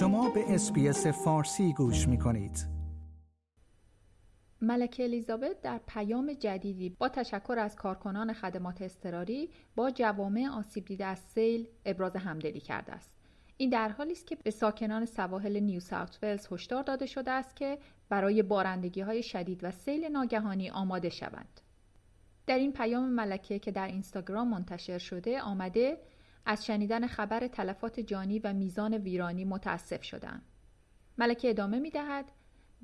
شما به اس‌بی‌اس فارسی گوش می کنید. ملکه الیزابت در پیام جدیدی با تشکر از کارکنان خدمات اضطراری با جوامع آسیب دیده از سیل ابراز همدلی کرده است. این در حالی است که به ساکنان سواحل نیو ساوت ولز هشدار داده شده است که برای بارندگی های شدید و سیل ناگهانی آماده شوند. در این پیام ملکه که در اینستاگرام منتشر شده آمده از شنیدن خبر تلفات جانی و میزان ویرانی متاسف شدم. ملکه ادامه می دهد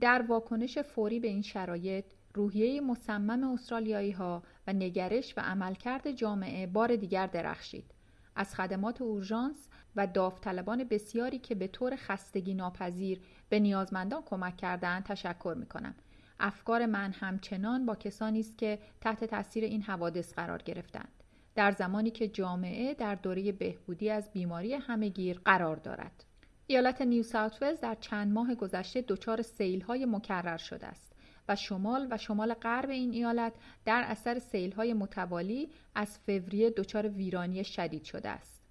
در واکنش فوری به این شرایط روحیه مصمم استرالیایی ها و نگرش و عملکرد جامعه بار دیگر درخشید. از خدمات اورژانس و داوطلبان بسیاری که به طور خستگی ناپذیر به نیازمندان کمک کردند تشکر می کنم. افکار من همچنان با کسانی است که تحت تاثیر این حوادث قرار گرفتند. در زمانی که جامعه در دوره بهبودی از بیماری همهگیر قرار دارد. ایالت نیو ساوت ولز در چند ماه گذشته دچار های مکرر شده است و شمال و شمال غرب این ایالت در اثر های متوالی از فوریه دچار ویرانی شدید شده است.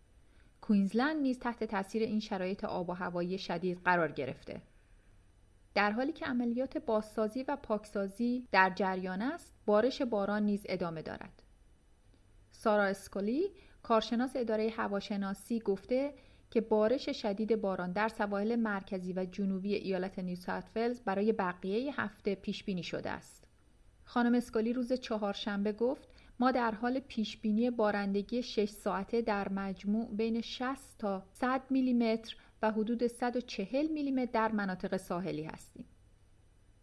کوینزلند نیز تحت تاثیر این شرایط آب و هوایی شدید قرار گرفته. در حالی که عملیات بازسازی و پاکسازی در جریان است، بارش باران نیز ادامه دارد. سارا اسکولی کارشناس اداره هواشناسی گفته که بارش شدید باران در سواحل مرکزی و جنوبی ایالت نیو ولز برای بقیه هفته پیش بینی شده است. خانم اسکولی روز چهارشنبه گفت ما در حال پیش بینی بارندگی 6 ساعته در مجموع بین 60 تا 100 میلیمتر و حدود 140 میلیمتر در مناطق ساحلی هستیم.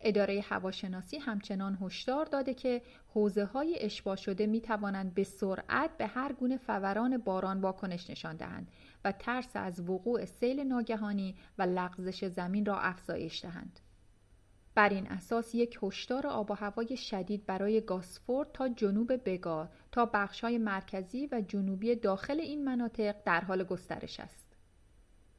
اداره هواشناسی همچنان هشدار داده که حوزه های اشباه شده می توانند به سرعت به هر گونه فوران باران واکنش نشان دهند و ترس از وقوع سیل ناگهانی و لغزش زمین را افزایش دهند. بر این اساس یک هشدار آب و هوای شدید برای گاسفورد تا جنوب بگار تا بخش‌های مرکزی و جنوبی داخل این مناطق در حال گسترش است.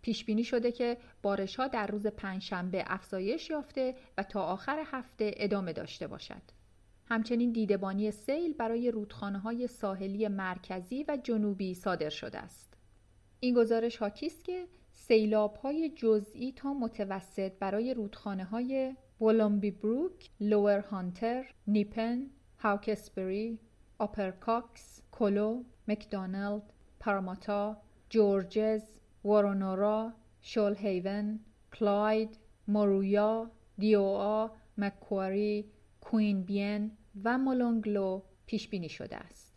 پیش بینی شده که بارش ها در روز پنجشنبه افزایش یافته و تا آخر هفته ادامه داشته باشد. همچنین دیدبانی سیل برای رودخانه های ساحلی مرکزی و جنوبی صادر شده است. این گزارش حاکی است که سیلاب های جزئی تا متوسط برای رودخانه های ولامبی بروک، Lower هانتر، نیپن، هاوکسبری، Upper کاکس، کلو، مکدانلد، پاراماتا، جورجز، وارونورا، شول هیون، کلاید، مورویا، دیوآ، مکواری، کوین بین و مولونگلو پیش بینی شده است.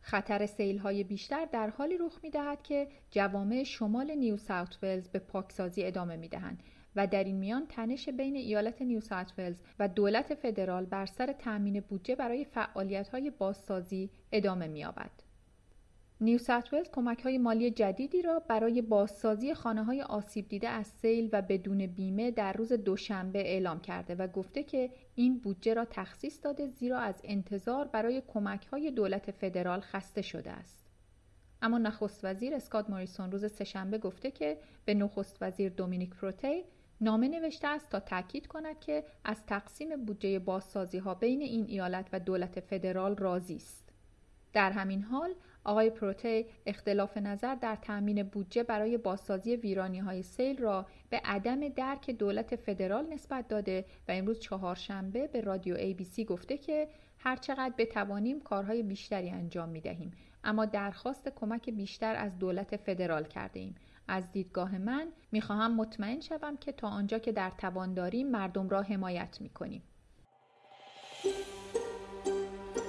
خطر سیل های بیشتر در حالی رخ می دهد که جوامع شمال نیو ساوت ولز به پاکسازی ادامه می دهند و در این میان تنش بین ایالت نیو ساوت ولز و دولت فدرال بر سر تأمین بودجه برای فعالیت های بازسازی ادامه می یابد. نیو ولز کمک های مالی جدیدی را برای بازسازی خانه های آسیب دیده از سیل و بدون بیمه در روز دوشنبه اعلام کرده و گفته که این بودجه را تخصیص داده زیرا از انتظار برای کمک های دولت فدرال خسته شده است. اما نخست وزیر اسکات موریسون روز سهشنبه گفته که به نخست وزیر دومینیک پروتی نامه نوشته است تا تاکید کند که از تقسیم بودجه بازسازی ها بین این ایالت و دولت فدرال راضی است. در همین حال آقای پروته اختلاف نظر در تأمین بودجه برای بازسازی ویرانی های سیل را به عدم درک دولت فدرال نسبت داده و امروز چهارشنبه به رادیو ABC گفته که هرچقدر بتوانیم کارهای بیشتری انجام می دهیم اما درخواست کمک بیشتر از دولت فدرال کرده ایم. از دیدگاه من می‌خواهم مطمئن شوم که تا آنجا که در توان داریم مردم را حمایت می کنیم.